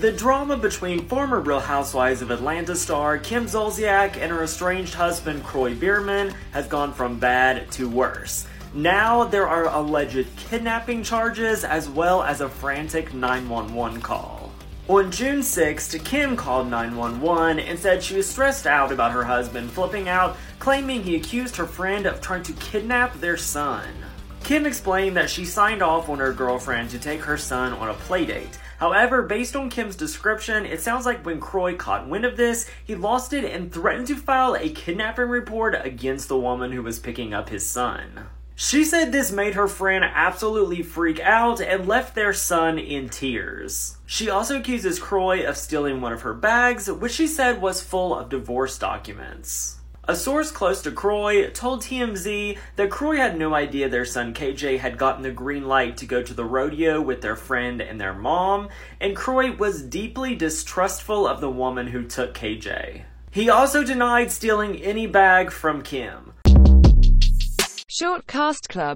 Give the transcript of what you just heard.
The drama between former Real Housewives of Atlanta star Kim Zolciak and her estranged husband Kroy Biermann has gone from bad to worse. Now there are alleged kidnapping charges as well as a frantic 911 call. On June 6th, Kim called 911 and said she was stressed out about her husband flipping out, claiming he accused her friend of trying to kidnap their son. Kim explained that she signed off on her girlfriend to take her son on a playdate. However, based on Kim's description, it sounds like when Kroy caught wind of this, he lost it and threatened to file a kidnapping report against the woman who was picking up his son. She said this made her friend absolutely freak out and left their son in tears. She also accuses Kroy of stealing one of her bags, which she said was full of divorce documents. A source close to Kroy told TMZ that Kroy had no idea their son KJ had gotten the green light to go to the rodeo with their friend and their mom, and Kroy was deeply distrustful of the woman who took KJ. He also denied stealing any bag from Kim. Short Cast Club